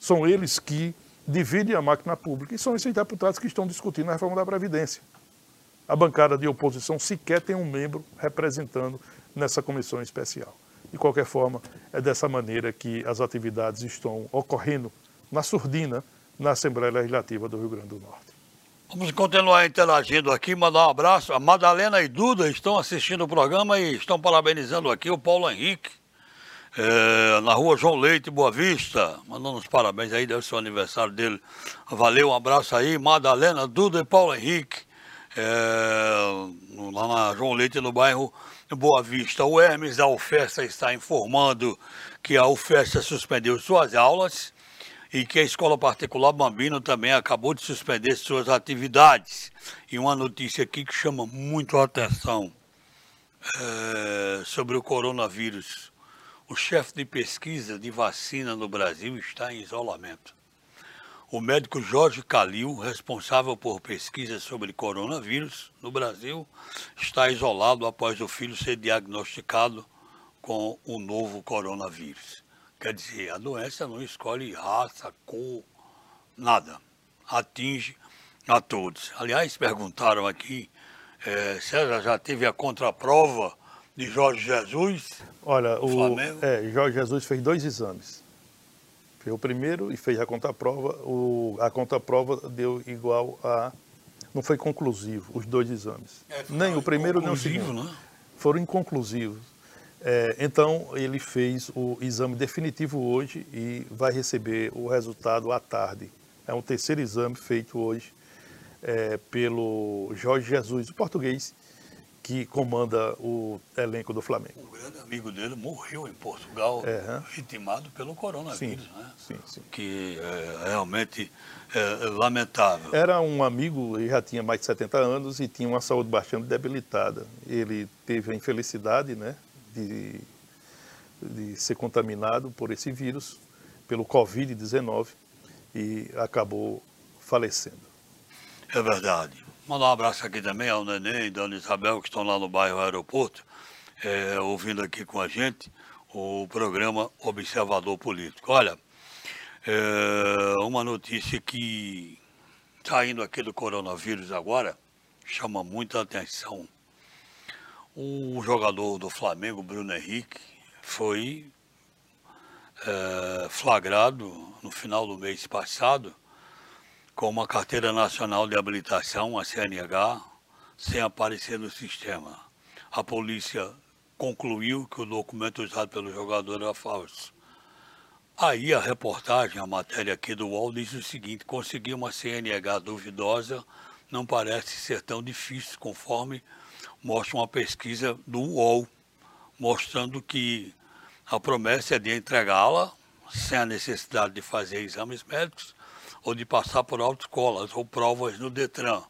São eles que dividem a máquina pública e são esses deputados que estão discutindo a reforma da Previdência. A bancada de oposição sequer tem um membro representando nessa comissão especial. De qualquer forma, é dessa maneira que as atividades estão ocorrendo na surdina, na Assembleia Legislativa do Rio Grande do Norte. Vamos continuar interagindo aqui, mandar um abraço. A Madalena e Duda estão assistindo o programa e estão parabenizando aqui o Paulo Henrique, é, na rua João Leite, Boa Vista. Mandando os parabéns aí, deve ser o aniversário dele. Valeu, um abraço aí, Madalena, Duda e Paulo Henrique, é, lá na João Leite, no bairro Boa Vista, o Hermes da está informando que a UFESTA suspendeu suas aulas e que a escola particular Bambino também acabou de suspender suas atividades. E uma notícia aqui que chama muito a atenção é, sobre o coronavírus. O chefe de pesquisa de vacina no Brasil está em isolamento. O médico Jorge Calil, responsável por pesquisas sobre coronavírus no Brasil, está isolado após o filho ser diagnosticado com o novo coronavírus. Quer dizer, a doença não escolhe raça, cor, nada. Atinge a todos. Aliás, perguntaram aqui, é, César já teve a contraprova de Jorge Jesus? Olha, o, é, Jorge Jesus fez dois exames Fez o primeiro e fez a contraprova. O, a contraprova deu igual a. Não foi conclusivo, os dois exames. É, nem o primeiro nem o segundo. Né? Foram inconclusivos. É, então, ele fez o exame definitivo hoje e vai receber o resultado à tarde. É um terceiro exame feito hoje é, pelo Jorge Jesus, o português, que comanda o elenco do Flamengo. Um grande amigo dele morreu em Portugal, é, vitimado pelo coronavírus, sim, né? Sim, sim. Que é realmente é, lamentável. Era um amigo, ele já tinha mais de 70 anos e tinha uma saúde bastante debilitada. Ele teve a infelicidade, né, de, de ser contaminado por esse vírus, pelo Covid-19, e acabou falecendo. É verdade. Mandar um abraço aqui também ao Neném e Dona Isabel, que estão lá no bairro Aeroporto, é, ouvindo aqui com a gente o programa Observador Político. Olha, é, uma notícia que saindo aqui do coronavírus agora, chama muita atenção. O jogador do Flamengo, Bruno Henrique, foi é, flagrado no final do mês passado com uma carteira nacional de habilitação, a CNH, sem aparecer no sistema. A polícia concluiu que o documento usado pelo jogador era falso. Aí a reportagem, a matéria aqui do UOL diz o seguinte, conseguir uma CNH duvidosa não parece ser tão difícil, conforme mostra uma pesquisa do UOL, mostrando que a promessa é de entregá-la sem a necessidade de fazer exames médicos ou de passar por autoescolas ou provas no Detran.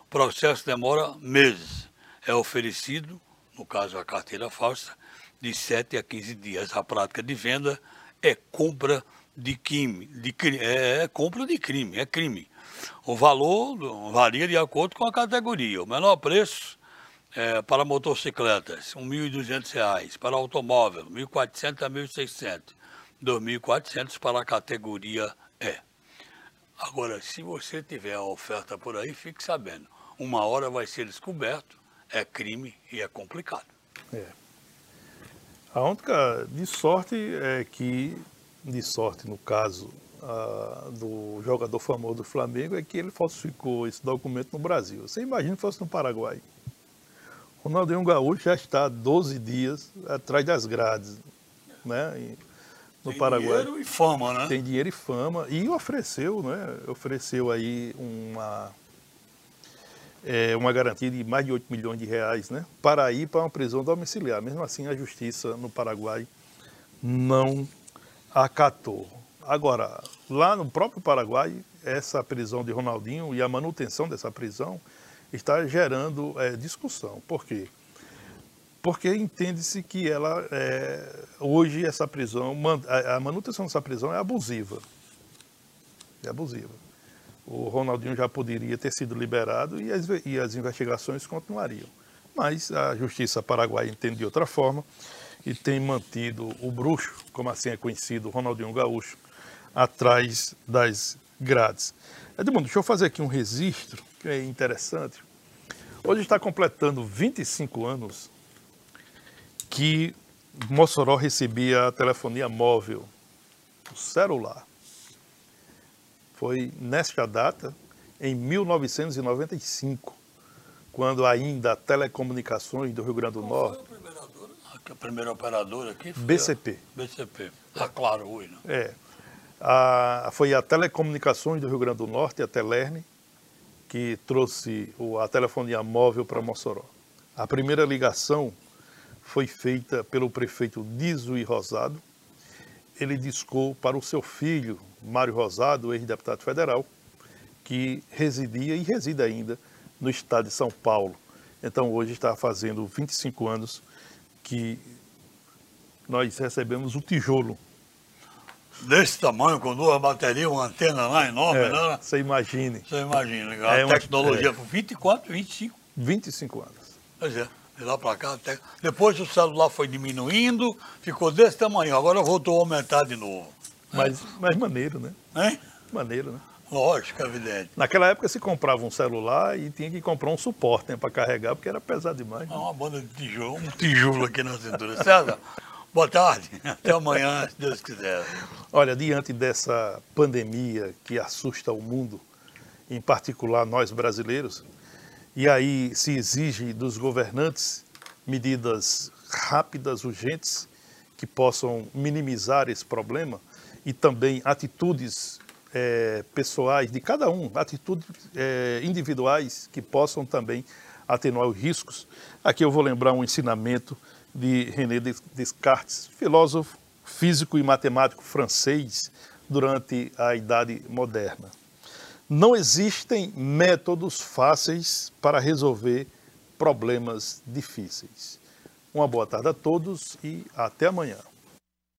O processo demora meses. É oferecido, no caso a carteira falsa, de 7 a 15 dias. A prática de venda é compra de crime, de, é, é compra de crime, é crime. O valor varia de acordo com a categoria. O menor preço é, para motocicletas, R$ 1.200. Para automóvel, R$ 1.400 a R$ 1.600. R$ 2.400 para a categoria E. Agora, se você tiver a oferta por aí, fique sabendo. Uma hora vai ser descoberto, é crime e é complicado. É. A única de sorte é que, de sorte no caso do jogador famoso do Flamengo, é que ele falsificou esse documento no Brasil. Você imagina que fosse no Paraguai. Ronaldinho Gaúcho já está há 12 dias atrás das grades, né? No Tem Paraguai. Tem dinheiro e fama, né? Tem dinheiro e fama. E ofereceu, né? Ofereceu aí uma, é, uma garantia de mais de 8 milhões de reais, né? Para ir para uma prisão domiciliar. Mesmo assim, a justiça no Paraguai não acatou. Agora, lá no próprio Paraguai, essa prisão de Ronaldinho e a manutenção dessa prisão está gerando é, discussão. Por quê? Porque entende-se que ela, é, hoje, essa prisão, a manutenção dessa prisão é abusiva. É abusiva. O Ronaldinho já poderia ter sido liberado e as, e as investigações continuariam. Mas a justiça paraguaia entende de outra forma e tem mantido o bruxo, como assim é conhecido, Ronaldinho Gaúcho, atrás das grades. Edmundo, deixa eu fazer aqui um registro que é interessante. Hoje está completando 25 anos que Mossoró recebia a telefonia móvel, o celular. Foi nesta data, em 1995, quando ainda a Telecomunicações do Rio Grande do Norte. Foi a primeira operadora aqui? Foi BCP. A BCP. Ah, claro, hoje, né? É. A, foi a Telecomunicações do Rio Grande do Norte, a Telerne, que trouxe a telefonia móvel para Mossoró. A primeira ligação foi feita pelo prefeito Dizui Rosado. Ele discou para o seu filho, Mário Rosado, ex-deputado federal, que residia e reside ainda no estado de São Paulo. Então hoje está fazendo 25 anos que nós recebemos o tijolo desse tamanho, com duas baterias, uma antena lá enorme, é, né? Você imagine. Você imagina, a é tecnologia por é. 24, 25. 25 anos. Pois é, de lá para cá até. Depois o celular foi diminuindo, ficou desse tamanho, agora voltou a aumentar de novo. Mas, é. mas maneiro, né? Hein? Maneiro, né? Lógico, evidente. Naquela época se comprava um celular e tinha que comprar um suporte né, para carregar, porque era pesado demais. Né? Uma banda de tijolo, um tijolo aqui na cintura. César, Boa tarde, até amanhã, se Deus quiser. Olha, diante dessa pandemia que assusta o mundo, em particular nós brasileiros, e aí se exige dos governantes medidas rápidas, urgentes, que possam minimizar esse problema, e também atitudes é, pessoais de cada um, atitudes é, individuais que possam também atenuar os riscos. Aqui eu vou lembrar um ensinamento de René Descartes, filósofo, físico e matemático francês durante a Idade Moderna. Não existem métodos fáceis para resolver problemas difíceis. Uma boa tarde a todos e até amanhã.